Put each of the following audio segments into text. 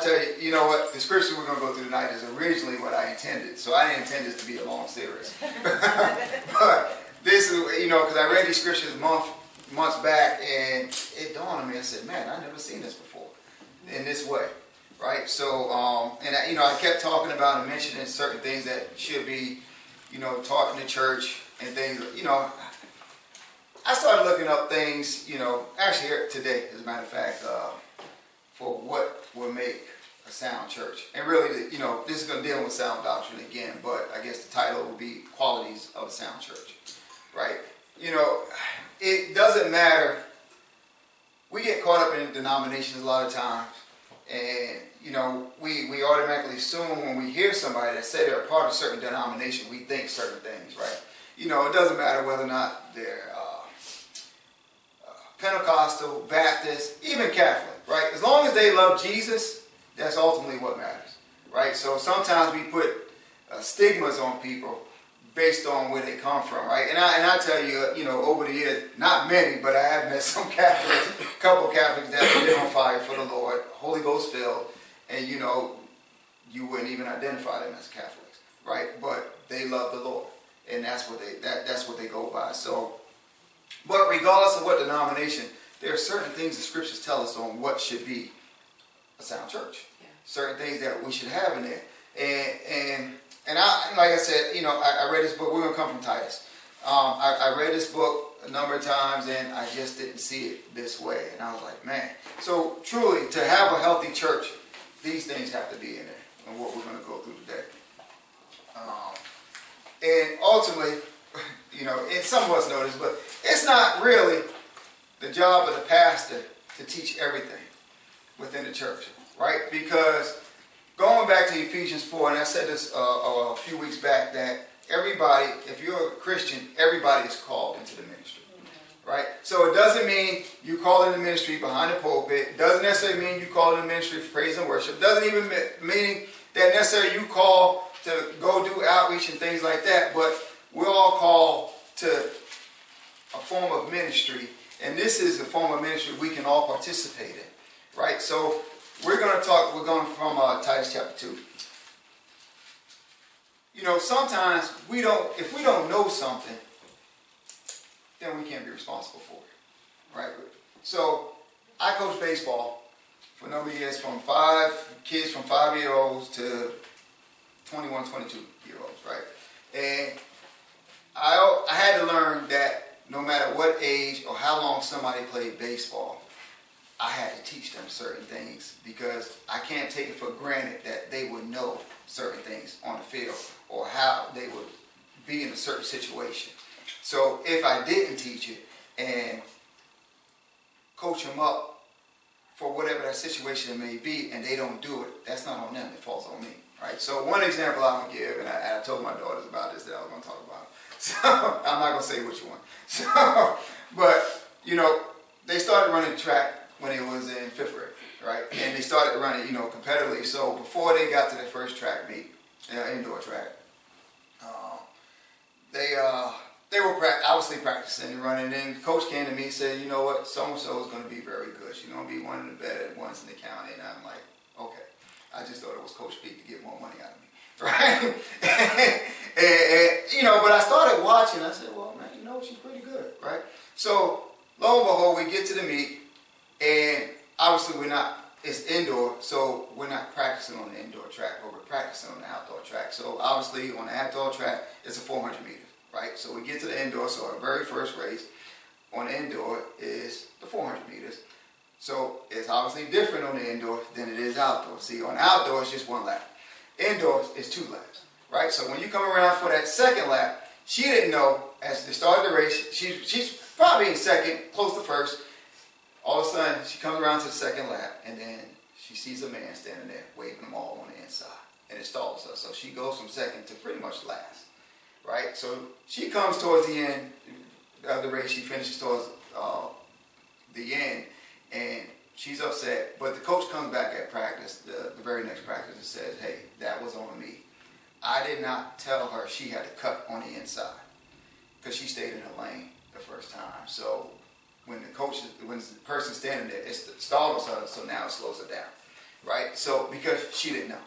I tell you, you know what? The scripture we're going to go through tonight is originally what I intended. So I didn't intend this to be a long series. but this is, you know, because I read these scriptures month, months back, and it dawned on me. I said, man, I've never seen this before in this way, right? So, um, and I, you know, I kept talking about and mentioning certain things that should be, you know, taught in the church and things. You know, I started looking up things. You know, actually here today, as a matter of fact, uh, for what will make a sound church. And really, you know, this is going to deal with sound doctrine again, but I guess the title will be qualities of a sound church, right? You know, it doesn't matter. We get caught up in denominations a lot of times, and you know, we, we automatically assume when we hear somebody that say they're a part of a certain denomination, we think certain things, right? You know, it doesn't matter whether or not they're uh, uh, Pentecostal, Baptist, even Catholic, right? As long as they love Jesus, that's ultimately what matters, right? So sometimes we put uh, stigmas on people based on where they come from, right? And I, and I tell you, you know, over the years, not many, but I have met some Catholics, a couple Catholics that have been on fire for the Lord, Holy Ghost filled, and you know, you wouldn't even identify them as Catholics, right? But they love the Lord, and that's what they that, that's what they go by. So, but regardless of what denomination, there are certain things the scriptures tell us on what should be a sound church. Yeah. Certain things that we should have in there, and and and I, like I said, you know, I, I read this book. We're gonna come from Titus. Um, I, I, read this book a number of times, and I just didn't see it this way. And I was like, man. So truly, to have a healthy church, these things have to be in there, and what we're gonna go through today. Um, and ultimately, you know, and some of us know this, but it's not really the job of the pastor to teach everything within the church, right? Because going back to Ephesians 4, and I said this uh, a few weeks back, that everybody, if you're a Christian, everybody is called into the ministry. Right? So it doesn't mean you call in the ministry behind the pulpit. It doesn't necessarily mean you call in the ministry for praise and worship. It doesn't even mean that necessarily you call to go do outreach and things like that. But we're all called to a form of ministry. And this is a form of ministry we can all participate in. Right? So we're going to talk, we're going from uh, Titus chapter 2. You know, sometimes we don't, if we don't know something, then we can't be responsible for it. Right? So, I coach baseball for a number of years from five kids from five year olds to 21, 22 year olds, right? And I, I had to learn that no matter what age or how long somebody played baseball, I had to teach them certain things because I can't take it for granted that they would know certain things on the field or how they would be in a certain situation. So if I didn't teach it and coach them up for whatever that situation may be and they don't do it, that's not on them, it falls on me. Right? So one example I'm gonna give, and I, I told my daughters about this that I was gonna talk about. So I'm not gonna say which one. So, but you know, they started running track when they was in fifth grade, right? And they started running, you know, competitively. So before they got to their first track meet, uh, indoor track, uh, they uh, they were pra- obviously practicing and running. And then coach came to me and said, you know what, so and so is going to be very good. She's going to be one of the better ones in the county. And I'm like, okay. I just thought it was Coach Pete to get more money out of me, right? and, and, you know, but I started watching. I said, well, man, you know, she's pretty good, right? So lo and behold, we get to the meet. And obviously we're not, it's indoor, so we're not practicing on the indoor track, but we're practicing on the outdoor track. So obviously on the outdoor track, it's a 400 meters, right? So we get to the indoor, so our very first race on the indoor is the 400 meters. So it's obviously different on the indoor than it is outdoor. See, on outdoor, it's just one lap. Indoors is two laps, right? So when you come around for that second lap, she didn't know as they started the race, she, she's probably in second, close to first, all of a sudden, she comes around to the second lap, and then she sees a man standing there waving them all on the inside, and it stalls her. So she goes from second to pretty much last, right? So she comes towards the end of the race. She finishes towards uh, the end, and she's upset. But the coach comes back at practice, the, the very next practice, and says, "Hey, that was on me. I did not tell her she had to cut on the inside because she stayed in her lane the first time. So when the coach, when the person standing there, it's stalls her, so now it slows her down, right? So, because she didn't know,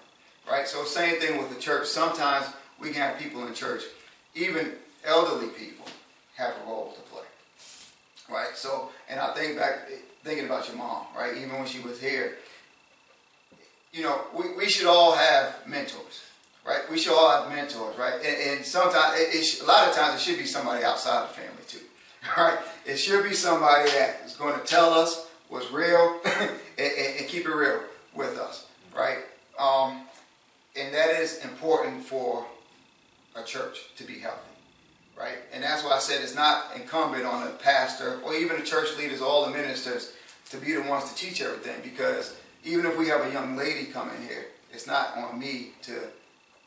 right? So, same thing with the church. Sometimes we can have people in church, even elderly people, have a role to play, right? So, and I think back, thinking about your mom, right? Even when she was here, you know, we, we should all have mentors, right? We should all have mentors, right? And, and sometimes, it, it a lot of times, it should be somebody outside the family too, right? It should be somebody that is going to tell us what's real and, and, and, keep it real with us, right? Um, and that is important for a church to be healthy, right? And that's why I said it's not incumbent on a pastor or even the church leaders, all the ministers, to be the ones to teach everything because even if we have a young lady come in here, it's not on me to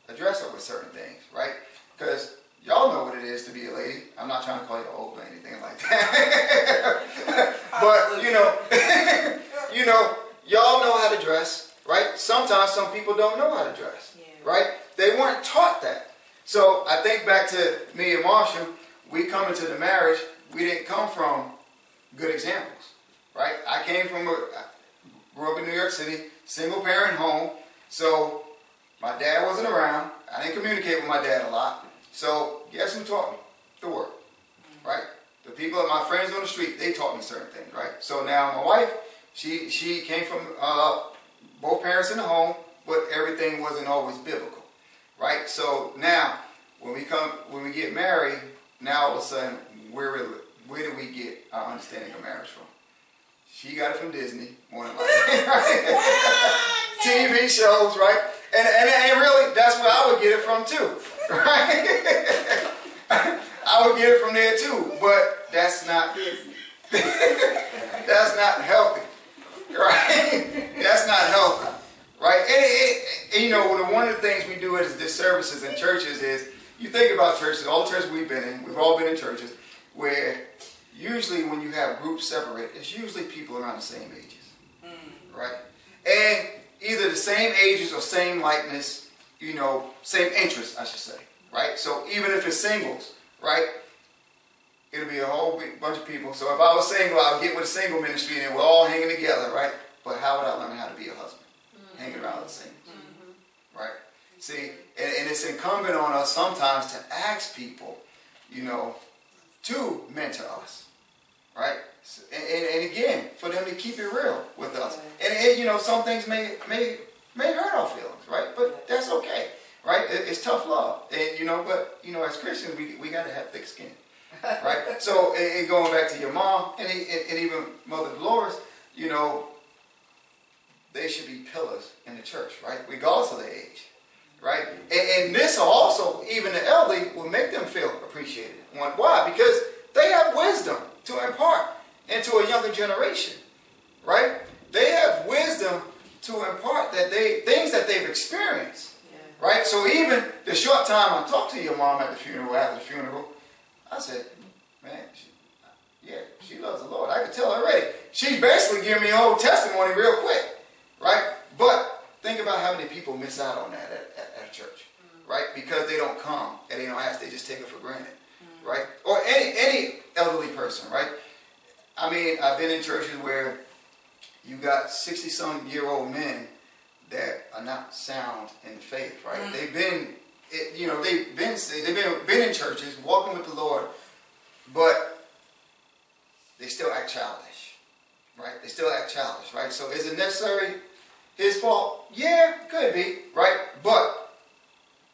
address her with certain things, right? Because y'all know what it is to be a lady. I'm not trying to call you old or anything like that. but you know, you know, y'all know how to dress, right? Sometimes some people don't know how to dress, yeah. right? They weren't taught that. So I think back to me and Marshall. We come into the marriage. We didn't come from good examples, right? I came from a grew up in New York City, single parent home. So my dad wasn't around. I didn't communicate with my dad a lot. So guess who taught me? The word, right? The people, of my friends on the street, they taught me certain things, right? So now my wife, she she came from uh, both parents in the home, but everything wasn't always biblical, right? So now when we come, when we get married, now all of a sudden, where where do we get our understanding of marriage from? She got it from Disney, more than likely, right? TV shows, right? And, and, and really, that's where I would get it from too, right? I would get it from there too, but that's not that's not healthy, right? that's not healthy, right? And, it, and, you know, one of the things we do as the services in churches is you think about churches, all the churches we've been in, we've all been in churches where usually when you have groups separate, it's usually people around the same ages, mm. right? And either the same ages or same likeness, you know, same interests, I should say, right? So even if it's singles, right? It'll be a whole bunch of people. So if I was single, I'd get with a single ministry and we're all hanging together, right? But how would I learn how to be a husband? Mm-hmm. Hanging around the singles, mm-hmm. right? See, and, and it's incumbent on us sometimes to ask people, you know, to mentor us right? And, and, and, again, for them to keep it real with us. And, and, you know, some things may may may hurt our feelings, right? But that's okay, right? It, it's tough love, and you know, but you know, as Christians, we we got to have thick skin, right? so, and, going back to your mom and, and even Mother Dolores, you know, they should be pillars in the church, right? Regardless of their age. Right? And, and this also, even the elderly, will make them feel appreciated. Why? Because they have wisdom to impart into a younger generation, right? They have wisdom to impart that they things that they've experienced, yeah. right? So even the short time I talked to your mom at the funeral, after the funeral, I said, man, she, yeah, she loves the Lord. I could tell already. She basically gave me a whole testimony real quick, right? But think about how many people miss out on that at, at, at church, mm-hmm. right? Because they don't come and they don't ask, they just take it for granted right? Or any any elderly person, right? I mean, I've been in churches where you got 60 some year old men that are not sound in the faith, right? Mm-hmm. They've been, it, you know, they've been they've been been in churches, walking with the Lord, but they still act childish, right? They still act childish, right? So is it necessary his fault? Yeah, could be, right? But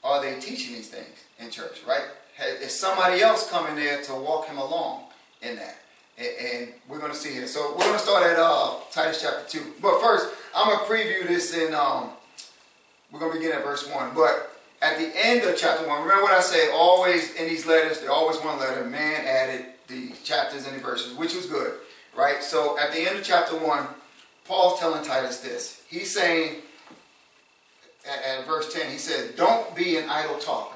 are they teaching these things in church, right? Is somebody else coming there to walk him along in that. And, and we're going to see here. So we're going to start at uh, Titus chapter 2. But first, I'm going to preview this in, um, we're going to begin at verse 1. But at the end of chapter 1, remember what I said, always in these letters, there's always one letter. Man added the chapters and the verses, which was good, right? So at the end of chapter 1, Paul's telling Titus this. He's saying, at, at verse 10, he says, Don't be an idle talker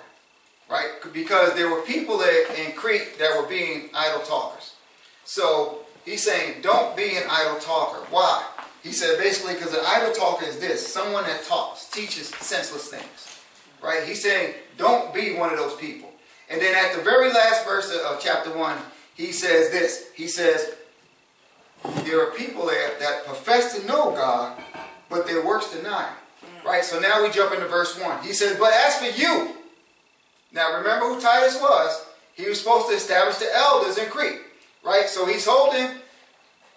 right? Because there were people there in Crete that were being idle talkers. So he's saying, don't be an idle talker. Why? He said basically because an idle talker is this someone that talks, teaches senseless things. Right? He's saying, don't be one of those people. And then at the very last verse of chapter 1, he says this. He says, there are people there that profess to know God, but their works deny. Right? So now we jump into verse 1. He says, But as for you, now remember who Titus was. He was supposed to establish the elders in Crete. Right? So he's holding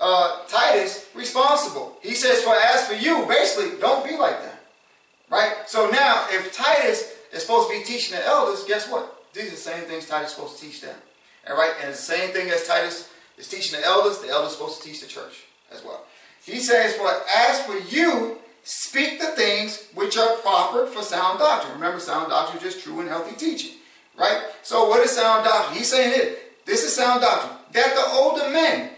uh, Titus responsible. He says, For as for you, basically, don't be like them. Right? So now, if Titus is supposed to be teaching the elders, guess what? These are the same things Titus is supposed to teach them. All right? And the same thing as Titus is teaching the elders, the elders are supposed to teach the church as well. He says, For as for you, speak the things which are proper for sound doctrine. Remember, sound doctrine is just true and healthy teaching. Right? So what is sound doctrine? He's saying here, this is sound doctrine. That the older men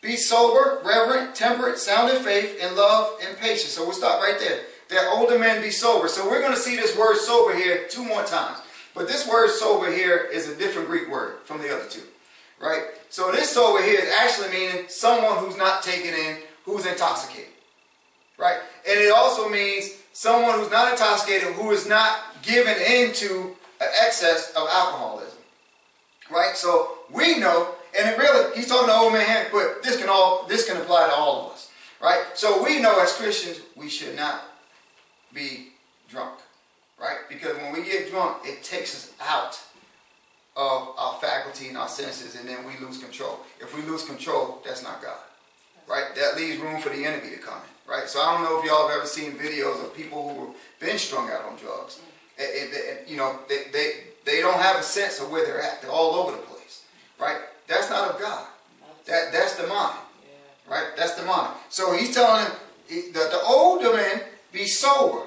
be sober, reverent, temperate, sound in faith, in love, and patience. So we'll stop right there. That older men be sober. So we're going to see this word sober here two more times. But this word sober here is a different Greek word from the other two. Right? So this sober here is actually meaning someone who's not taken in, who's intoxicated. Right? And it also means someone who's not intoxicated, who is not given into an excess of alcoholism. Right? So we know, and it really, he's talking to old man, but this can all this can apply to all of us. Right? So we know as Christians we should not be drunk. Right? Because when we get drunk, it takes us out of our faculty and our senses, and then we lose control. If we lose control, that's not God. Right? That leaves room for the enemy to come in. Right? So I don't know if y'all have ever seen videos of people who have been strung out on drugs. Mm-hmm. And, and, and, you know, they, they, they don't have a sense of where they're at. They're all over the place. Right? That's not of God. That, that's the mind. Right? That's the mind. So he's telling them, that the older men be sober,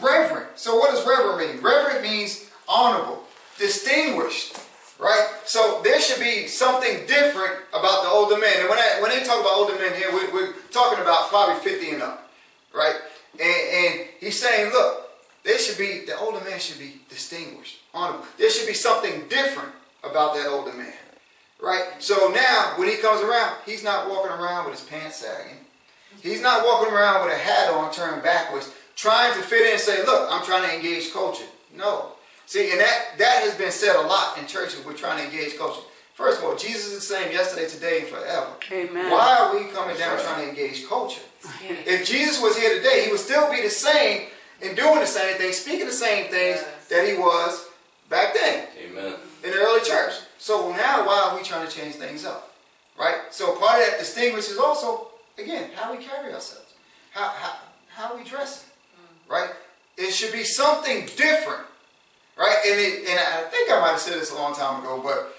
reverent. So what does reverent mean? Reverent means honorable, distinguished, right? So there should be something different about the older men. And when, I, when they talk about older men here, we, we're talking about probably 50 and up, right? And, and he's saying, look, there should be, the older man should be distinguished, honorable. There should be something different about that older man, right? So now, when he comes around, he's not walking around with his pants sagging. He's not walking around with a hat on turned backwards, trying to fit in and say, look, I'm trying to engage culture. No. See, and that, that has been said a lot in churches. We're trying to engage culture. First of all, Jesus is the same yesterday, today, and forever. Amen. Why are we coming down trying to engage culture? If Jesus was here today, he would still be the same and doing the same things, speaking the same things Yes. that he was back then Amen. in the early church. So now why are we trying to change things up? Right? So part of that distinguishes also, again, how we carry ourselves. How, how, how we dress. Mm. Right? It should be something different. Right? And, it, and I think I might have said this a long time ago, but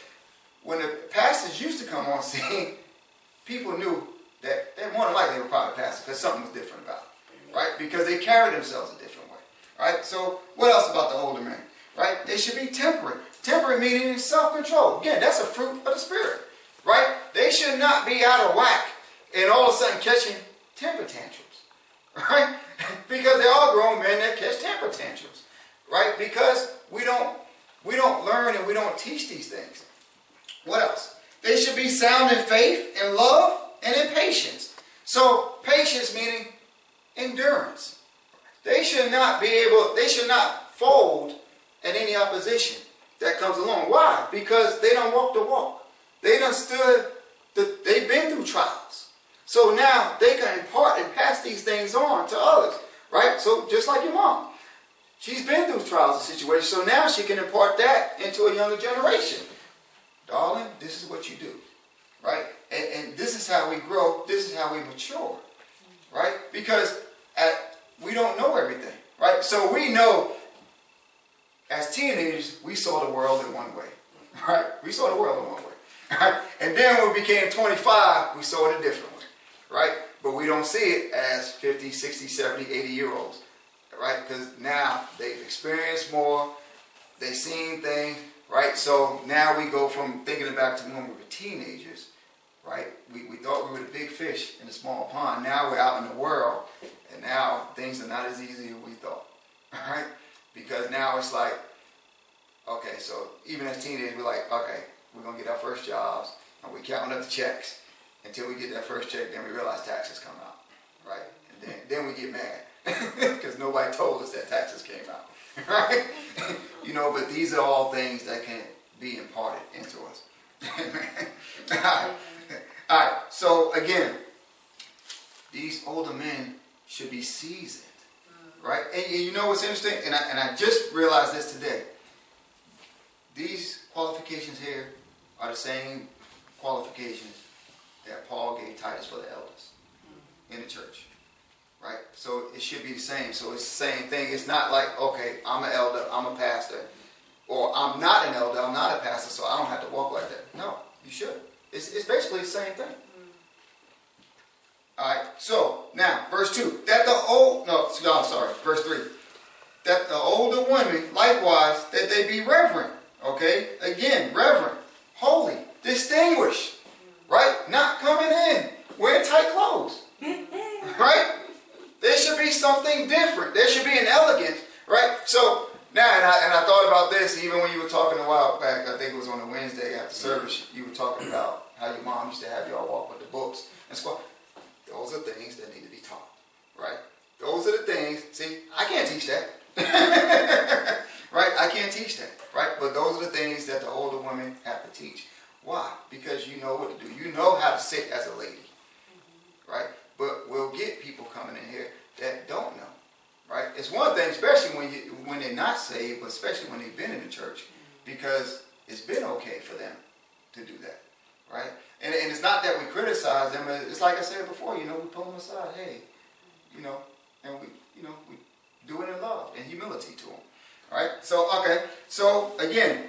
when the pastors used to come on scene, people knew that they more than likely they were probably pastors because something was different about them. Right? Because they carried themselves a different way. Right? So what else about the older men? Right? They should be temperate. Temperate meaning self-control. Again, that's a fruit of the spirit. Right? They should not be out of whack and all of a sudden catching temper tantrums. Right? because they're all grown men that catch temper tantrums. Right? Because we don't we don't learn and we don't teach these things. What else? They should be sound in faith, in love, and in patience. So patience meaning endurance. They should not be able, they should not fold at any opposition that comes along. Why? Because they don't walk the walk. They done stood, the, they've been through trials. So now they can impart and pass these things on to others. Right? So just like your mom. She's been through trials and situations, so now she can impart that into a younger generation. Darling, this is what you do. Right? And, and this is how we grow, this is how we mature. Right? Because at, we don't know everything. Right? So we know as teenagers, we saw the world in one way. Right? We saw the world in one way. Right? And then when we became 25, we saw it a different way. Right? But we don't see it as 50, 60, 70, 80 year olds. Right? Because now they've experienced more, they've seen things, right? So now we go from thinking back to when we were teenagers, right? We, we thought we were the big fish in a small pond. Now we're out in the world, and now things are not as easy as we thought, right? Because now it's like, okay, so even as teenagers, we're like, okay, we're gonna get our first jobs, and we're counting up the checks until we get that first check. Then we realize taxes come out, right? And then then we get mad because nobody told us that taxes came out, right? you know, but these are all things that can be imparted into us. all right. All right. So again, these older men should be seasoned. Mm. Right? And, and you know what's interesting? And I, and I just realized this today. These qualifications here are the same qualifications that Paul gave Titus for the elders mm. in the church. Right? So it should be the same. So it's the same thing. It's not like, okay, I'm an elder, I'm a pastor, or I'm not an elder, I'm not a pastor, so I don't have to walk like that. No, you should. It's, it's basically the same thing. All right. So now, verse two. That the old no, no, sorry, verse three. That the older women likewise that they be reverent. Okay. Again, reverent, holy, distinguished. Right. Not coming in wearing tight clothes. right. There should be something different. There should be an elegance. Right. So now, and I, and I thought about this even when you were talking a while back. I think it was on a Wednesday after service. You were talking about how your mom used to have y'all walk with the books and squat. Those are things that need to be taught, right? Those are the things. See, I can't teach that, right? I can't teach that, right? But those are the things that the older women have to teach. Why? Because you know what to do. You know how to sit as a lady, right? But we'll get people coming in here that don't know, right? It's one thing, especially when you when they're not saved, but especially when they've been in the church, because it's been okay for them to do that right? And, and it's not that we criticize them. It's like I said before, you know, we pull them aside. Hey, you know, and we, you know, we do it in love and humility to them. right? So okay. So again,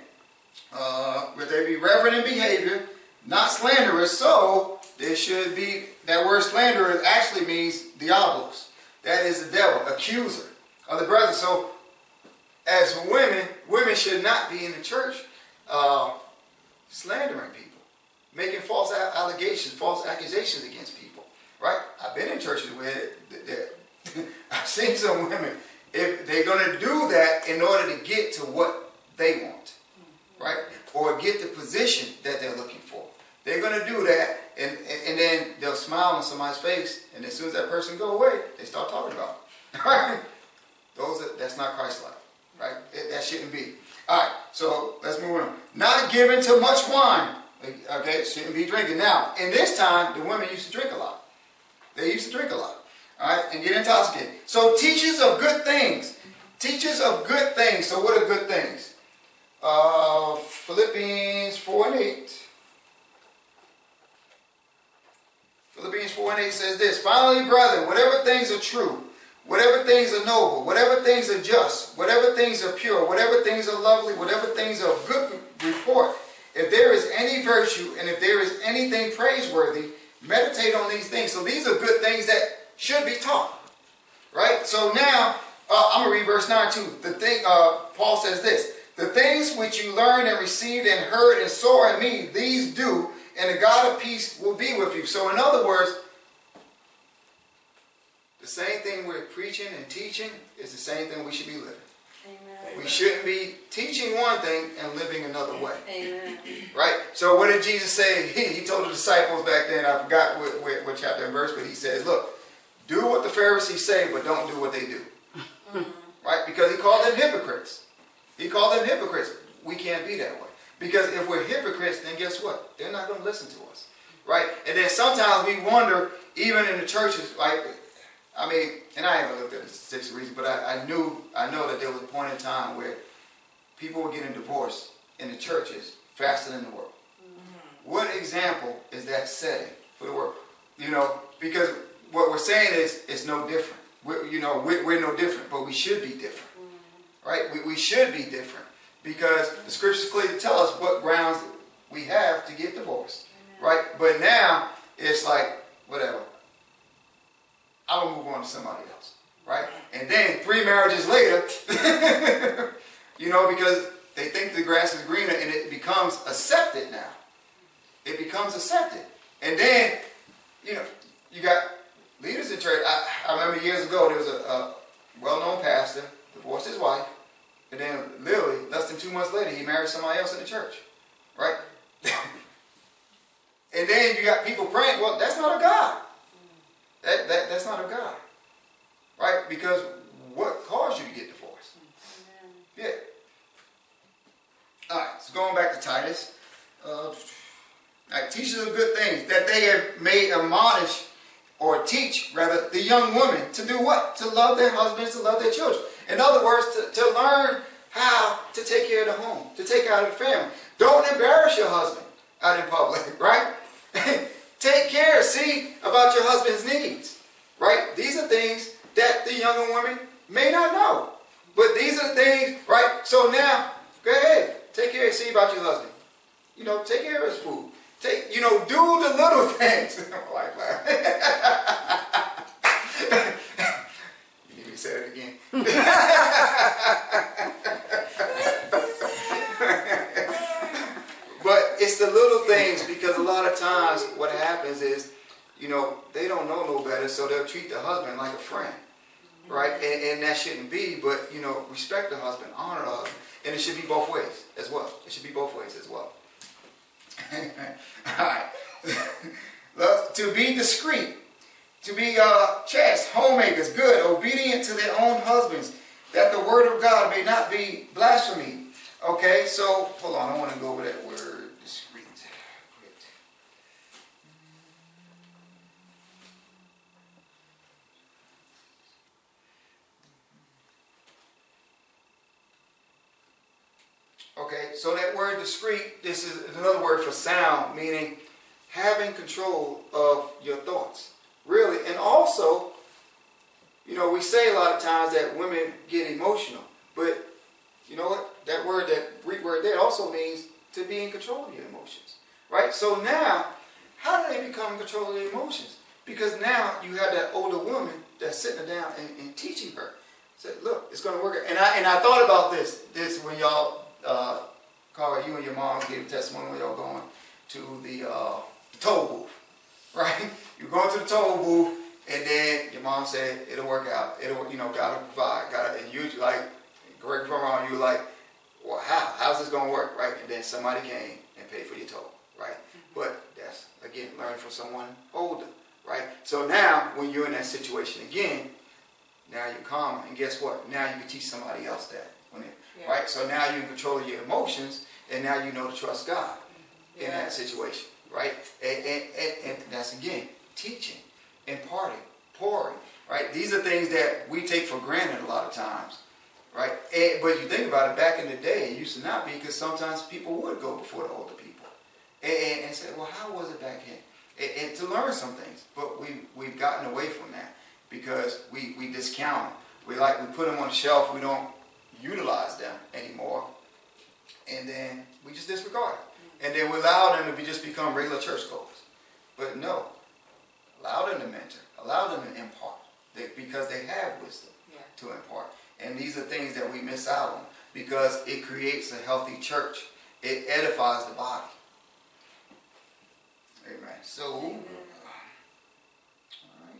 uh, would they be reverent in behavior, not slanderous? So there should be that word slanderous actually means diabolos. That is the devil, accuser of the brethren. So as women, women should not be in the church uh, slandering people making false allegations, false accusations against people. Right? I've been in churches where I've seen some women, if they're going to do that in order to get to what they want, right? Or get the position that they're looking for. They're going to do that, and, and, and then they'll smile on somebody's face, and as soon as that person go away, they start talking about it. Right? Those are, that's not Christ-like, right? That shouldn't be. All right, so let's move on. Not given to much wine, Okay, shouldn't be drinking. Now, in this time, the women used to drink a lot. They used to drink a lot. All right, and get intoxicated. So, teachers of good things. Teachers of good things. So, what are good things? Uh, Philippians 4 and 8. Philippians 4 and 8 says this Finally, brethren, whatever things are true, whatever things are noble, whatever things are just, whatever things are pure, whatever things are lovely, whatever things are of good report if there is any virtue and if there is anything praiseworthy, meditate on these things. So these are good things that should be taught. Right? So now, uh, I'm going to read verse 9 too. The thing, uh, Paul says this. The things which you learned and received and heard and saw in me, these do, and the God of peace will be with you. So in other words, the same thing we're preaching and teaching is the same thing we should be living. Amen. We shouldn't be teaching one thing and living another way. Amen. Right? So what did Jesus say? He, he told the disciples back then, I forgot what, what, what, chapter and verse, but he says, look, do what the Pharisees say, but don't do what they do. Mm-hmm. Right? Because he called them hypocrites. He called them hypocrites. We can't be that way. Because if we're hypocrites, then guess what? They're not going to listen to us. Right? And then sometimes we wonder, even in the churches, like I mean, and I haven't looked at the statistics reason, but I, I knew, I know that there was a point in time where people were getting divorced in the churches faster than the world. Mm-hmm. What example is that setting for the world? You know, because what we're saying is it's no different. We're, you know, we're, we're, no different, but we should be different, mm-hmm. right? We, we should be different because the scriptures clearly tell us what grounds we have to get divorced, right? But now it's like whatever. I will move on to somebody else, right? And then three marriages later, you know, because they think the grass is greener and it becomes accepted now. It becomes accepted. And then, you know, you got leaders in church. I, I remember years ago there was a, a well-known pastor, divorced his wife, and then literally less than two months later he married somebody else in the church, right? and then you got people praying, well, that's not a God. That, that, that's not a God. Right? Because what caused you to get divorced? Yeah. All right, so going back to Titus. Uh, right, teachers of good things that they have made admonish or teach rather the young women to do what? To love their husbands, to love their children. In other words, to, to learn how to take care of the home, to take care of the family. Don't embarrass your husband out in public, right? Take care, see about your husband's needs, right? These are things that the younger woman may not know. But these are the things, right? So now, go ahead, take care, see about your husband. You know, take care of his food. Take, you know, do the little things. like, you need me to say it again. but it's the little things because a lot of times what happens is, you know, they don't know no better, so they'll treat the husband like a friend right? And, and, that shouldn't be, but you know, respect the husband, honor the husband, and it should be both ways as well. It should be both ways as well. All right. to be discreet, to be uh, chaste, homemakers, good, obedient to their own husbands, that the word of God may not be blasphemy. Okay, so hold on, I want to go over that word. Okay, so that word discreet, this is another word for sound, meaning having control of your thoughts. Really. And also, you know, we say a lot of times that women get emotional, but you know what? That word, that Greek word there also means to be in control of your emotions. Right? So now, how do they become in control of their emotions? Because now you have that older woman that's sitting down and, and teaching her. Said, look, it's going to work. And I and I thought about this this when y'all uh, Carl, you and your mom gave testimony when y'all going to the, uh, the toll booth, right? You're going to the toll booth, and then your mom said it'll work out. It'll, you know, God will provide, gotta, and you like, correct me if I'm wrong, you like, well, how? How's this gonna work, right? And then somebody came and paid for your toll, right? But that's again learning from someone older, right? So now, when you're in that situation again, now you're calmer, and guess what? Now you can teach somebody else that. Yeah. right? So now you're in control of your emotions, and now you know to trust God yeah. in that situation, right? And, and, and, and, that's again teaching, imparting, pouring, right? These are things that we take for granted a lot of times, right? And, but you think about it, back in the day, it used to not be because sometimes people would go before the older people and, and say, well, how was it back then? And, to learn some things, but we we've gotten away from that because we we discount them. We like we put them on the shelf. We don't utilize them anymore. And then we just disregard it. And then we allow them to be, just become regular churchgoers. But no, allow them to mentor, allow them to impart they, because they have wisdom yeah. to impart. And these are things that we miss out on because it creates a healthy church. It edifies the body. Amen. So, Amen. all right.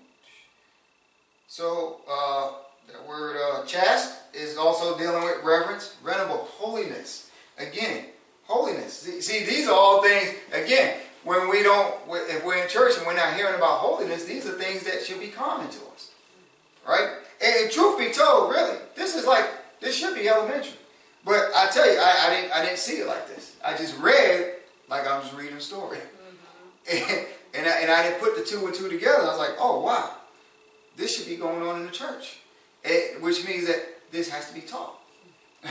So, uh, that word uh, chaste is also dealing with reverence, venerable, holiness. Again, holiness. See, these are all things, again, when we don't, if we're in church and we're not hearing about holiness, these are things that should be common to us. Right? And truth be told, really, this is like, this should be elementary. But I tell you, I, I didn't, I didn't see it like this. I just read like I was reading a story. Mm-hmm. And, and, I, and I didn't put the two and two together. I was like, oh, wow. This should be going on in the church. It, which means that this has to be taught.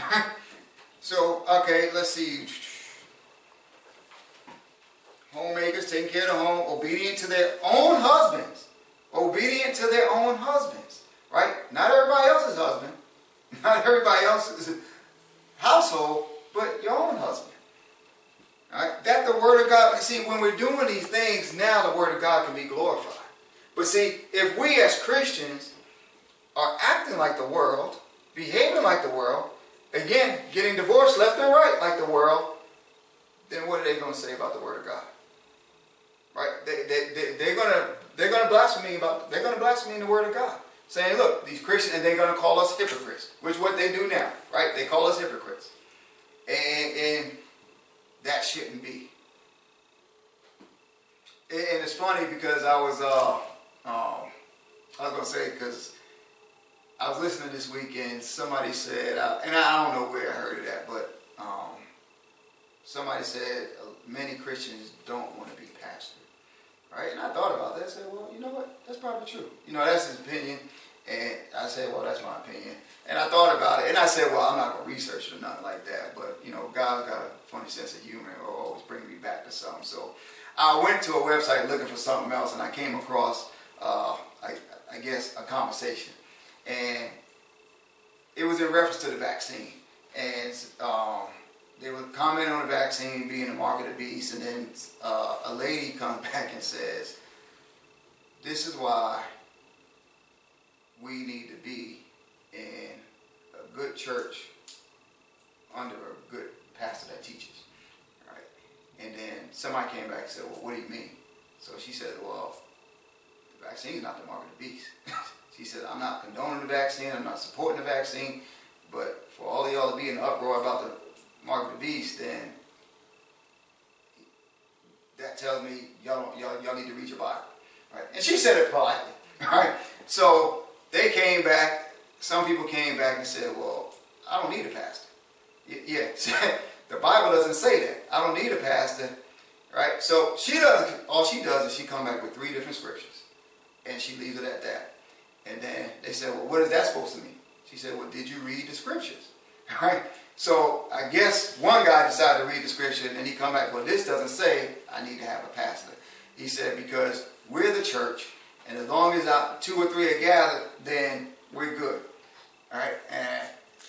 so, okay, let's see. Homemakers taking care of the home, obedient to their own husbands. Obedient to their own husbands. Right? Not everybody else's husband. Not everybody else's household, but your own husband. Right? That the Word of God, see, when we're doing these things, now the Word of God can be glorified. But see, if we as Christians are acting like the world, behaving like the world, again, getting divorced left and right like the world, then what are they going to say about the Word of God? Right? They, they, they, they're going to they're going to blaspheme about they're going to blaspheme in the Word of God, saying, "Look, these Christians," and they're going to call us hypocrites, which what they do now, right? They call us hypocrites, and, and that shouldn't be. And, and it's funny because I was uh, um, I was going to say because I was listening this weekend. Somebody said, uh, and I don't know where I heard it at, but um, somebody said uh, many Christians don't want to be pastored, right? And I thought about that. I said, well, you know what? That's probably true. You know, that's his opinion. And I said, well, that's my opinion. And I thought about it, and I said, well, I'm not gonna research or nothing like that. But you know, God's got a funny sense of humor, or always bringing me back to something. So I went to a website looking for something else, and I came across, uh, I, I guess, a conversation, and it was in reference to the vaccine, and um, they were commenting on the vaccine being the mark of the beast, and then uh, a lady comes back and says, "This is why we need to be in a good church under a good pastor that teaches." Right? And then somebody came back and said, "Well, what do you mean?" So she said, "Well, the vaccine is not the mark of the beast." she said, "I'm not condoning the vaccine. I'm not supporting the vaccine." But for all of y'all to be in uproar about the mark of the beast, then that tells me y'all, y'all, y'all need to read your Bible. Right? And she said it politely. Right? So they came back, some people came back and said, well, I don't need a pastor. Yeah, the Bible doesn't say that. I don't need a pastor. Right? So she doesn't, all she does is she come back with three different scriptures. And she leaves it at that. And then they said, well, what is that supposed to mean? She said, well, did you read the scriptures? All right? So I guess one guy decided to read the scripture and he come back, well, this doesn't say I need to have a pastor. He said, because we're the church, and as long as I, two or three are gathered, then we're good. All right? And,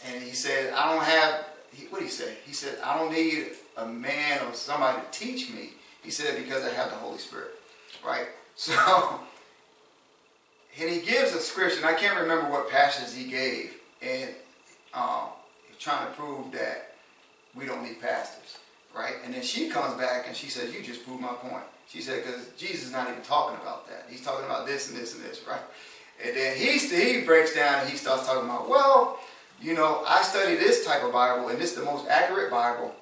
and he said, I don't have, he, what did he say? He said, I don't need a man or somebody to teach me. He said, because I have the Holy Spirit. Right? So, and he gives a scripture, and I can't remember what passage he gave, and um, trying to prove that we don't need pastors, right? And then she comes back and she says, "You just proved my point." She said, "Because Jesus is not even talking about that. He's talking about this and this and this, right?" And then he he breaks down and he starts talking about, well, you know, I study this type of Bible, and this is the most accurate Bible,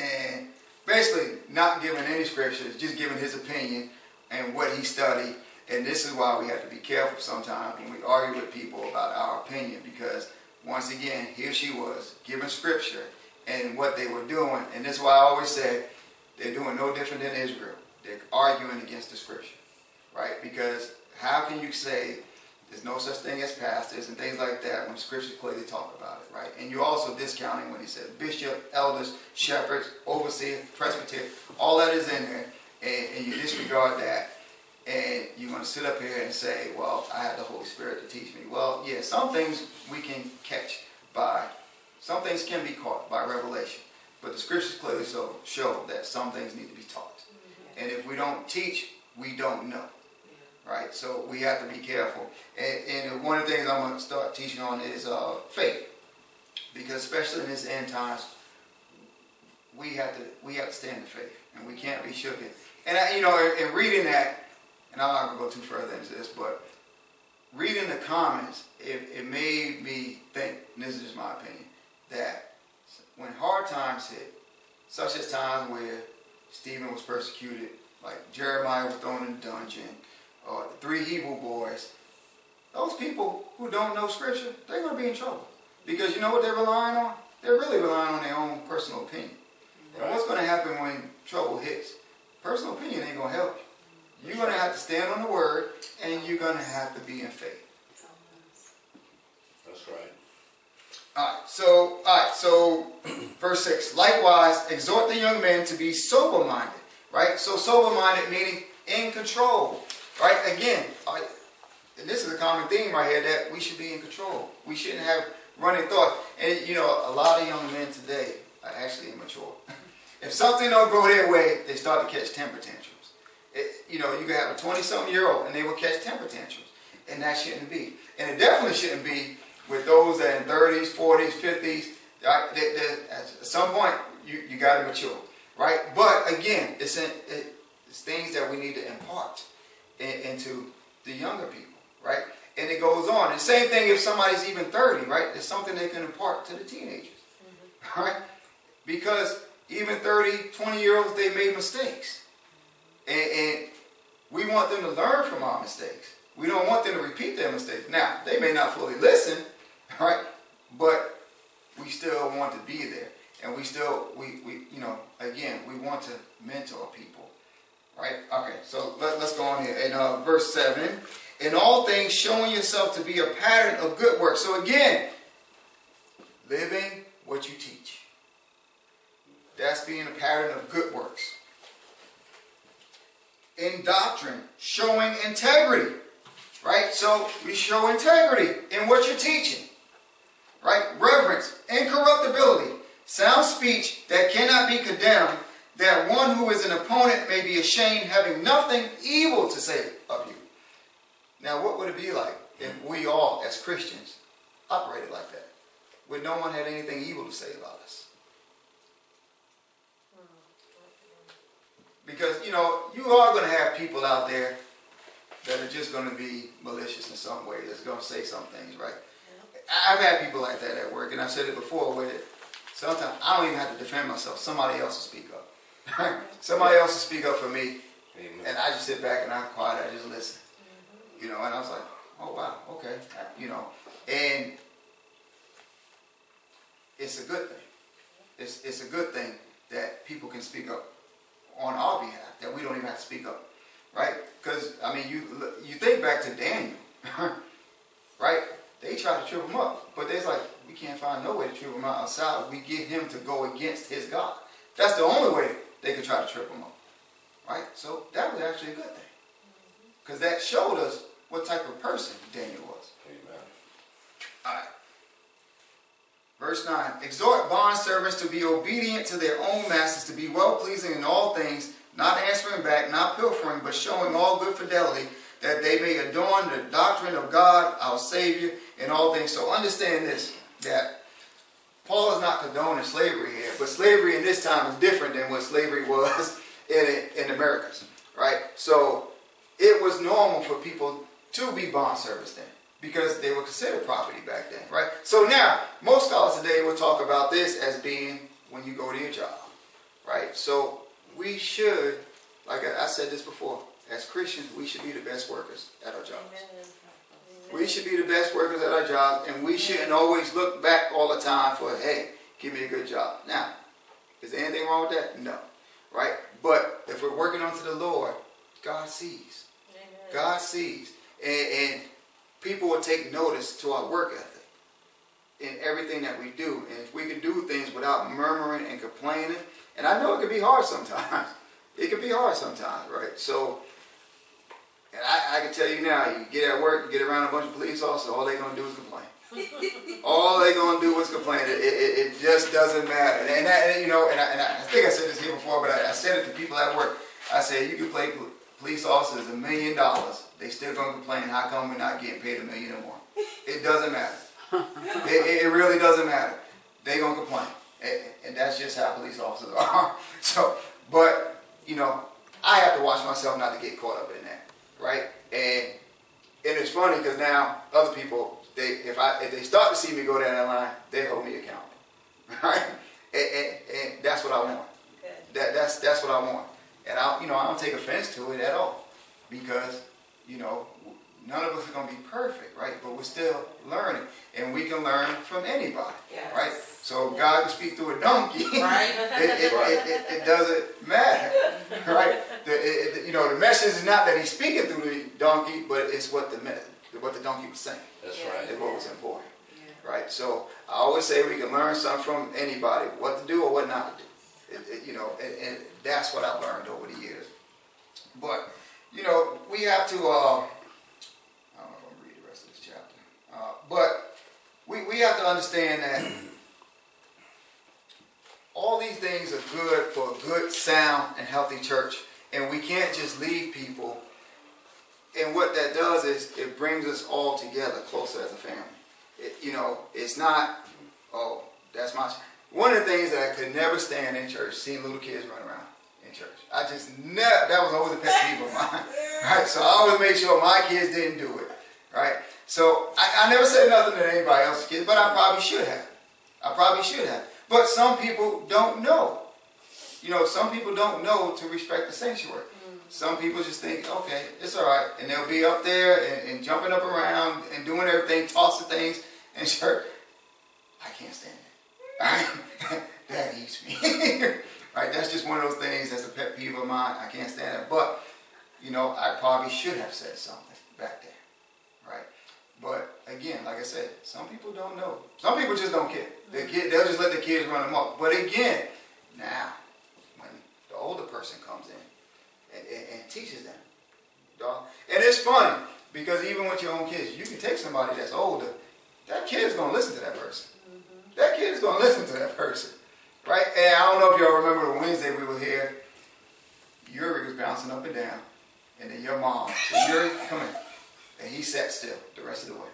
and basically not giving any scriptures, just giving his opinion and what he studied. And this is why we have to be careful sometimes when we argue with people about our opinion because once again, here she was giving scripture and what they were doing. And this is why I always say they're doing no different than Israel. They're arguing against the scripture, right? Because how can you say there's no such thing as pastors and things like that when scriptures clearly talk about it, right? And you're also discounting when he says bishop, elders, shepherds, overseer, presbyter, all that is in there, and, and you disregard that and you're going to sit up here and say, well, I have the Holy Spirit to teach me. Well, yeah, some things we can catch by, some things can be caught by revelation. But the scriptures clearly so show that some things need to be taught. And if we don't teach, we don't know. Right? So we have to be careful. And, and one of the things I'm going to start teaching on is uh, faith. Because especially in this end times, we have to we have to stand in faith. And we can't be shook. And, I, you know, in reading that, and I'm not going to go too further into this, but reading the comments, it, it made me think, this is just my opinion, that when hard times hit, such as times where Stephen was persecuted, like Jeremiah was thrown in the dungeon, or the three Hebrew boys, those people who don't know Scripture, they're going to be in trouble. Because you know what they're relying on? They're really relying on their own personal opinion. Right. And what's going to happen when trouble hits? Personal opinion ain't going to help you. You're going to have to stand on the word, and you're going to have to be in faith. That's right. All right. So, all right. So, verse six. Likewise, exhort the young men to be sober-minded. Right. So, sober-minded meaning in control. Right. Again, right, this is a common theme right here that we should be in control. We shouldn't have running thoughts. And you know, a lot of young men today are actually immature. if something don't go their way, they start to catch temper tantrums. You know, you can have a 20-something year old and they will catch temper tantrums. And that shouldn't be. And it definitely shouldn't be with those that in 30s, 40s, 50s. Right? They, they, at some point, you, you got to mature. Right? But again, it's, in, it, it's things that we need to impart in, into the younger people. Right? And it goes on. And same thing if somebody's even 30, right? It's something they can impart to the teenagers. Mm-hmm. Right? Because even 30, 20 year olds, they made mistakes. And, and we want them to learn from our mistakes. We don't want them to repeat their mistakes. Now, they may not fully listen, right? But we still want to be there. And we still, we, we you know, again, we want to mentor people Right? Okay, so let, us go on here. In uh, verse 7, in all things showing yourself to be a pattern of good work. So again, living what you teach. That's being a pattern of good works. In doctrine, showing integrity. Right? So we show integrity in what you're teaching. Right? Reverence, incorruptibility, sound speech that cannot be condemned, that one who is an opponent may be ashamed, having nothing evil to say of you. Now, what would it be like if we all, as Christians, operated like that? Would no one have anything evil to say about us? Because, you know, you are going to have people out there that are just going to be malicious in some way, that's going to say some things, right? I've had people like that at work, and I've said it before, where sometimes I don't even have to defend myself. Somebody else will speak up. Somebody else will speak up for me, Amen. and I just sit back and I'm quiet. I just listen. Mm-hmm. You know, and I was like, oh wow, okay, you know, and it's a good thing. It's it's a good thing that people can speak up on our behalf. That we don't even have to speak up, right? Because I mean, you you think back to Daniel, right? They tried to trip him up, but they's like, we can't find no way to trip him out outside. We get him to go against his God. That's the only way they could try to trip him up. Right? So that was actually a good thing. Mm-hmm. Because that showed us what type of person Daniel was. Amen. All right. Verse 9 Exhort bondservants to be obedient to their own masters, to be well pleasing in all things, not answering back, not pilfering, but showing all good fidelity, that they may adorn the doctrine of God, our Savior, in all things. So understand this that Paul is not condoning slavery here, but slavery in this time is different than what slavery was in, in Americas, right? So it was normal for people to be bond service then because they were considered property back then, right? So now, most scholars today will talk about this as being when you go to your job, right? So we should, like I said this before, as Christians, we should be the best workers at our jobs. Amen. We should be the best workers at our jobs, and we shouldn't always look back all the time for, hey, give me a good job. Now, is there anything wrong with that? No. Right? But if we're working unto the Lord, God sees. Amen. God sees. And, and people will take notice to our work ethic in everything that we do. And if we can do things without murmuring and complaining, and I know it can be hard sometimes. It can be hard sometimes, right? So and I, I can tell you now, you get at work, you get around a bunch of police officers, all they're going to do is complain. all they're going to do is complain. It, it, it, just doesn't matter. And, that, you know, and I, and I, think I said this here before, but I, I said it to people at work. I said, you can play police officers a million dollars. They still to complain, how come we're not getting paid a million or more? It doesn't matter. it, it really doesn't matter. They're going to complain. And, and that's just how police officers are. so, but, you know, I have to watch myself not to get caught up in that right? And and it's funny because now other people, they if I if they start to see me go down that line, they hold me accountable, right? And, and, and that's what I want. That that's that's what I want. And I you know I don't take offense to it at all because you know none of us are going to be perfect, right? But we're still learning, and we can learn from anybody, yes. right? So God can speak through a donkey. Right. it, it, it, it, doesn't matter, right? The, you know, the message is not that He's speaking through the donkey, but it's what the what the donkey was saying. That's yeah. right. Is what was important, yeah. right? So I always say we can learn something from anybody, what to do or what not to do. You know, and, and, that's what I've learned over the years. But you know, we have to. Uh, I don't know if I'm going to read the rest of this chapter, uh, but we, we have to understand that all these things are good for a good, sound, and healthy church. And we can't just leave people. And what that does is it brings us all together closer as a family. It, you know, it's not, oh, that's my. One of the things that I could never stand in church, seeing little kids run around in church. I just never, that was always a pet peeve of mine. Right? So I always made sure my kids didn't do it. Right? So I, I never said nothing to anybody else's kids, but I probably should have. I probably should have. But some people don't know. You know, some people don't know to respect the sanctuary. Mm. Some people just think, okay, it's all right. And they'll be up there and, and jumping up around and doing everything, tossing things, and sure, I can't stand it. that eats me. right? Right? That's just one of those things that's a pet peeve of mine. I can't stand it. But, you know, I probably should have said something back then. Right? But again, like I said, some people don't know. Some people just don't care. They mm-hmm. kid, they'll just let the kids run them up. But again, now, when the older person comes in and, and, and teaches them, dog. And it's funny because even with your own kids, you can take somebody that's older. That kid's gonna listen to that person. That kid is gonna listen to that person, right? And I don't know if y'all remember the Wednesday we were here. Yuri was bouncing up and down, and then your mom, said, Yuri, come in, and he sat still the rest of the way.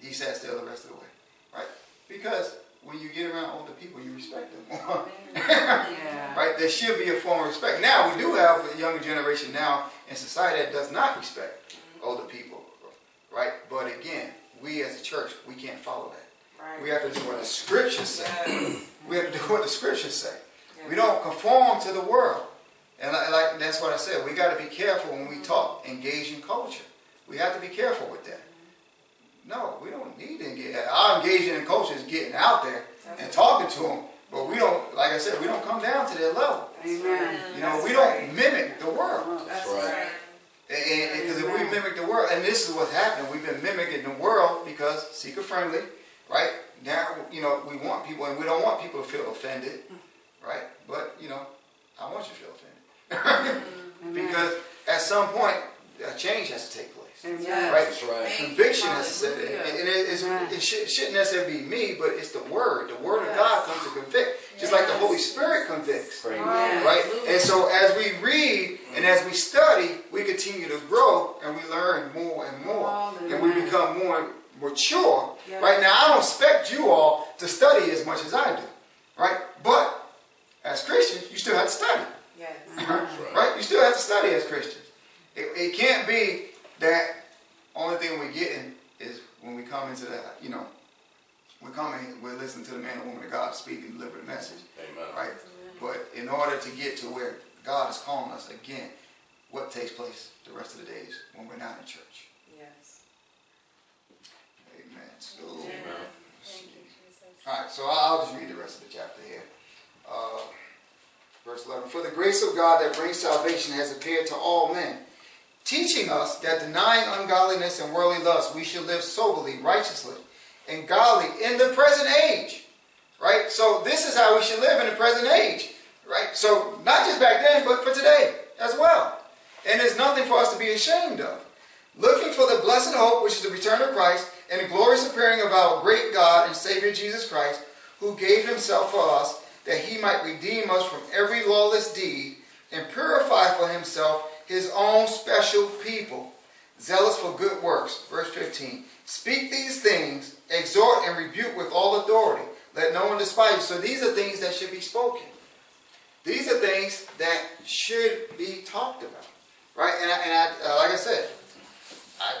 He sat still the rest of the way, right? Because when you get around older people, you respect them more. Yeah. right? There should be a form of respect. Now, we do have a younger generation now in society that does not respect mm-hmm. older people, right? But again, we as a church, we can't follow that. Right. We have to do what the scriptures say. Yes. We have to do what the scriptures say. We don't conform to the world. And like, like that's what I said. We got to be careful when we talk, engage in culture. We have to be careful with that. No, we don't need to engage. Our engaging in culture is getting out there and talking to them. But we don't, like I said, we don't come down to their level. Amen. You know, we don't mimic the world. That's right. right. Because if we mimic the world, and this is what's happening, we've been mimicking the world because seeker friendly, right? Now, you know, we want people, and we don't want people to feel offended, right? But you know, I want you to feel offended because at some point, a change has to take place. Amen. Right. That's right. Conviction has to set in. And it, it's, Amen. it, should, shouldn't necessarily be me, but it's the Word. The Word of God comes to convict, just like the Holy Spirit convicts. Praise Right. Right? And so as we read and as we study, we continue to grow and we learn more and more. And we Hallelujah. become more mature. Yes. Right now, I don't expect you all to study as much as I do. Right? But as Christians, you still have to study. Yes. right. Right? You still have to study as Christians. It, it can't be that only thing we're getting is when we come into that, you know, we're coming, we're listening to the man or woman of God speak and deliver the message. Amen. Right? But in order to get to where God is calling us again, what takes place the rest of the days when we're not in church? Yes. Amen. So, Amen. all right, so I'll I'll just read the rest of the chapter here. Uh, verse 11. For the grace of God that brings salvation has appeared to all men, teaching us that denying ungodliness and worldly lust, we should live soberly, righteously, and godly in the present age. Right? So this is how we should live in the present age. Right? So not just back then, but for today as well. And there's nothing for us to be ashamed of. Looking for the blessed hope, which is the return of Christ, and the glorious appearing of our great God and Savior Jesus Christ, who gave himself for us, that he might redeem us from every lawless deed, and purify for himself his own special people, zealous for good works. Verse 15. Speak these things, exhort and rebuke with all authority. Let no one despise you. So these are things that should be spoken. These are things that should be talked about. Right? And, I, and I, uh, like I said, I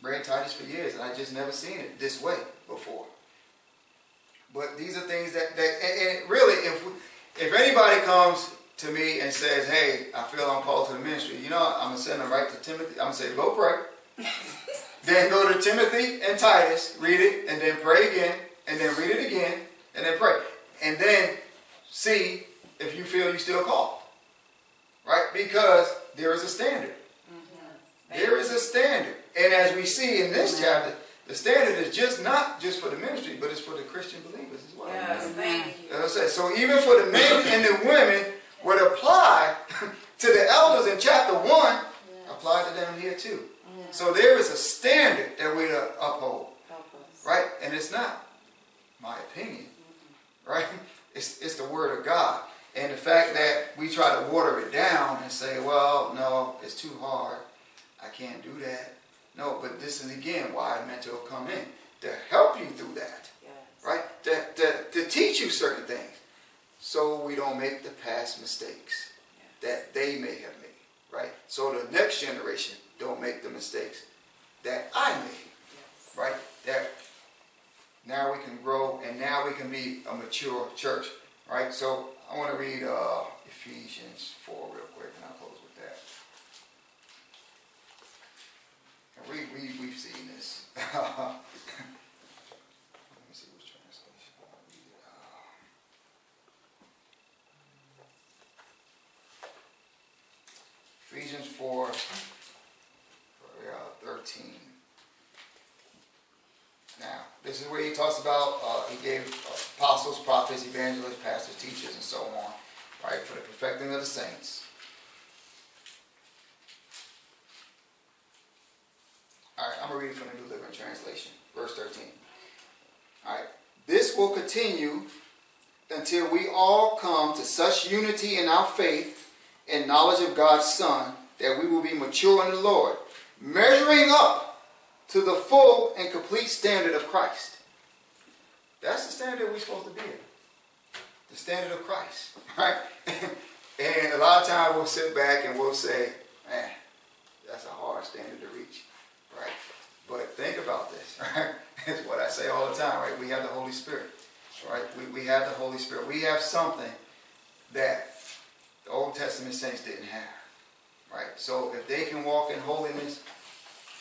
read Titus for years and I just never seen it this way before. But these are things that, that and, and really, if if anybody comes to me and says, "Hey, I feel I'm called to the ministry," you know, I'm gonna send them right to Timothy. I'm gonna say, "Go pray." then go to Timothy and Titus, read it, and then pray again, and then read it again, and then pray, and then see if you feel you still called. Right? Because there is a standard. Mm-hmm. There is a standard. And as we see in this chapter, the standard is just not just for the ministry, but it's for the Christian believers as well. Yes. Thank you. As I said, so even for the men and the women would apply to the elders in chapter 1, apply to them here too. So there is a standard that we to uphold, Help us. right? And it's not my opinion, right? It's, it's the word of God. And the fact that we try to water it down and say, well, no, it's too hard. I can't do that. No, but this is again why I meant to come in to help you through that, Yes. right? To, to, to teach you certain things so we don't make the past mistakes that they may have made, right? So the next generation don't make the mistakes that I made, Yes. right? That now we can grow and now we can be a mature church, right? So I want to read uh, Ephesians 4 real quick and I'll close with that. We, we, we've seen this. Let me see which translation. I'll read it. Uh, This is where he talks about, uh, he gave apostles, prophets, evangelists, pastors, teachers, and so on, right, for the perfecting of the saints. All right, I'm going to read from the New Living Translation, verse 13. All right, this will continue until we all come to such unity in our faith and knowledge of God's Son that we will be mature in the Lord, measuring up to the full and complete standard of Christ. That's the standard we're supposed to be in. The standard of Christ, right? and a lot of times we'll sit back and we'll say, man, that's a hard standard to reach, right? But think about this, right? It's what I say all the time, right? We have the Holy Spirit, right? We, we have the Holy Spirit. We have something that the Old Testament saints didn't have, right? So if they can walk in holiness,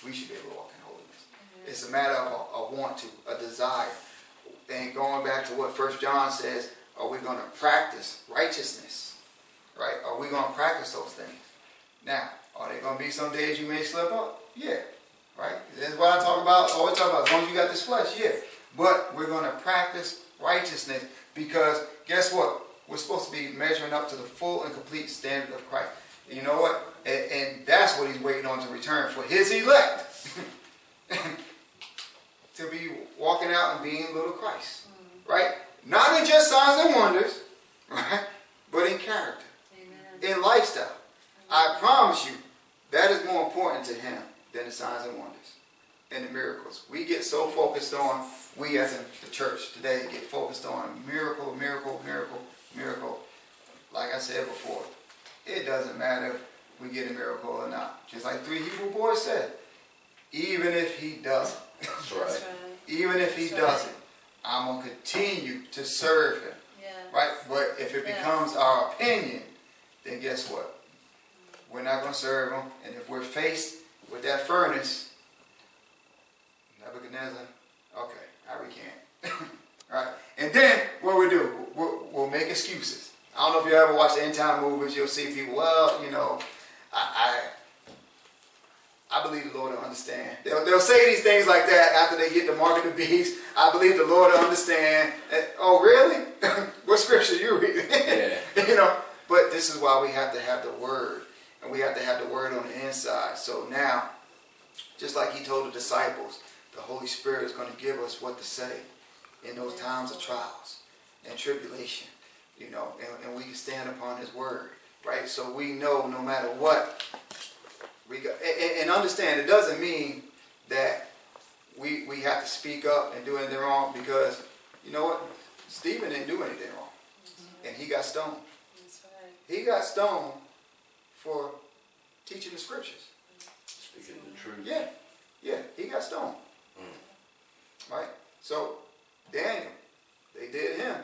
we should be able to walk in holiness. Mm-hmm. It's a matter of a, a want to, a desire. And going back to what First John says, are we going to practice righteousness? Right? Are we going to practice those things? Now, are there going to be some days you may slip up? Yeah. Right? That's what I talk about. Always talk about. As long as you got this flesh, yeah. But we're going to practice righteousness because guess what? We're supposed to be measuring up to the full and complete standard of Christ. And you know what? And, and that's what he's waiting on to return for his elect. to be walking out and being little Christ. Mm. Right? Not in just signs and wonders, right? But in character, Amen. in lifestyle. I promise you, that is more important to him than the signs and wonders and the miracles. We get so focused on, we as in the church today get focused on miracle, miracle, miracle, miracle. Like I said before, it doesn't matter if we get a miracle or not. Just like three Hebrew boys said, even if he doesn't, That's right. even if he That's doesn't, I'm going to continue to serve him. Yeah. Right? But if it Yeah. becomes our opinion, then guess what? We're not going to serve him. And if we're faced with that furnace, Nebuchadnezzar, okay, I recant. right? And then what we do, we'll, we'll make excuses. I don't know if you ever watch the end time movies, you'll see people, well, you know, I, I, I believe the Lord will understand. They'll, they'll say these things like that after they get the mark of the beast. I believe the Lord will understand. And, oh, really? what scripture you reading? Yeah. you know, but this is why we have to have the word. And we have to have the word on the inside. So now, just like he told the disciples, the Holy Spirit is going to give us what to say in those times of trials and tribulation. You know, and, and we can stand upon his word. Right? So we know no matter what, we got, and, and understand it doesn't mean that we we have to speak up and do anything wrong because you know what? Stephen didn't do anything wrong. Mm-hmm. And he got stoned. That's right. He got stoned for teaching the scriptures. Speaking the truth. Yeah, yeah, he got stoned. Mm. Right? So, Daniel, they did him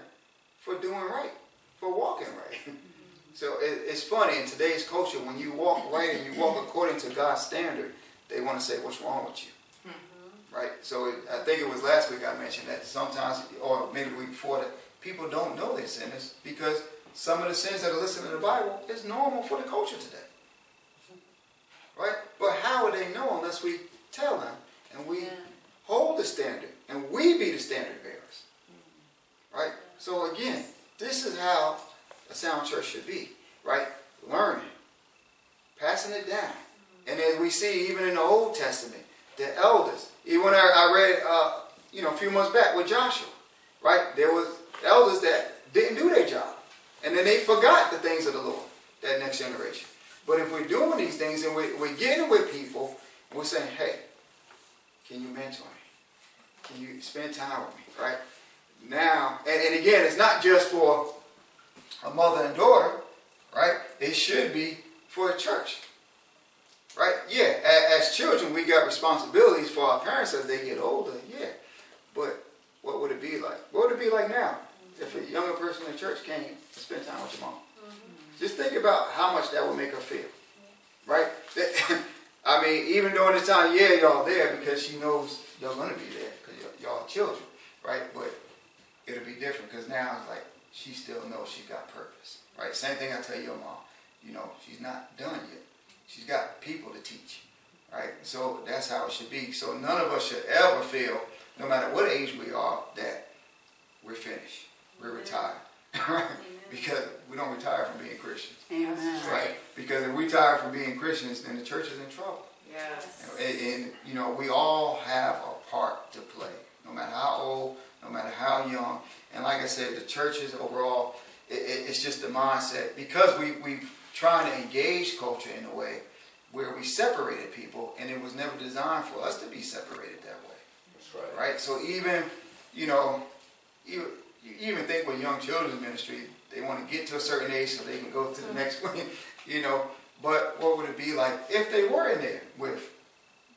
for doing right, for walking right. so it, it's funny in today's culture, when you walk right and you walk according to God's standard, they want to say, what's wrong with you? Mm-hmm. Right? So it, I think it was last week I mentioned that sometimes, or maybe the week before, that people don't know they're sinners because some of the sins that are listed in the Bible is normal for the culture today. Right? But how would they know unless we tell them and we Yeah. hold the standard and we be the standard bearers? Right? So again, this is how a sound church should be. Right? Learning, passing it down. And as we see even in the Old Testament, the elders, even when I, read, uh, you know, a few months back with Joshua, right? There was elders that didn't do their job. And then they forgot the things of the Lord, that next generation. But if we're doing these things and we're, we're getting with people, we're saying, hey, can you mentor me? Can you spend time with me, right? Now, and, and again, it's not just for a mother and daughter, right? It should be for a church. Right? Yeah, as, as children, we got responsibilities for our parents as they get older, yeah. But what would it be like? What would it be like now if a younger person in church came to spend time with your mom? Mm-hmm. Just think about how much that would make her feel. Right? I mean, even during this time, yeah, y'all there because she knows y'all going to be there because y'all are children. Right? But it'll be different because now it's like she still knows she's got purpose. Right? Same thing I tell your mom. You know, she's not done yet. She's got people to teach. Right? So that's how it should be. So none of us should ever feel no matter what age we are, that we're finished, we're retired, right? Because we don't retire from being Christians, Amen. right? Because if we retire from being Christians, then the church is in trouble. Yes. And, and, you know, we all have a part to play, no matter how old, no matter how young. And like I said, the churches overall, it, it, it's just the mindset because we we trying to engage culture in a way where we separated people, and it was never designed for us to be separated that way, That's right. right? So even, you know, even you even think with young children's ministry, they want to get to a certain age so they can go to the mm-hmm. next one, you know. But what would it be like if they were in there with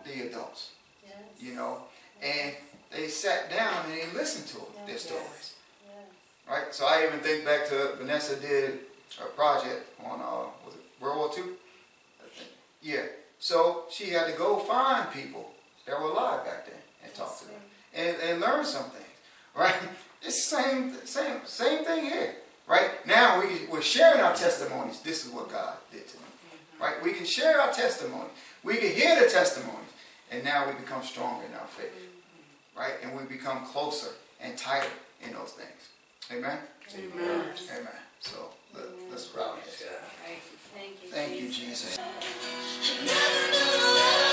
the adults? Yes. you know, and they sat down and they listened to them, their stories, right? So I even think back to Vanessa did a project on, uh, was it World War II? Yeah. So she had to go find people that were alive back then and talk to them and, and learn some things, right? It's the same, same, same thing here, right? Now we, we're sharing our testimonies. This is what God did to me, right? We can share our testimony. We can hear the testimonies, and now we become stronger in our faith, right? And we become closer and tighter in those things. Amen. Amen. Amen. So let, let's round this. Yeah. Thank you. Thank you, Jesus. Never knew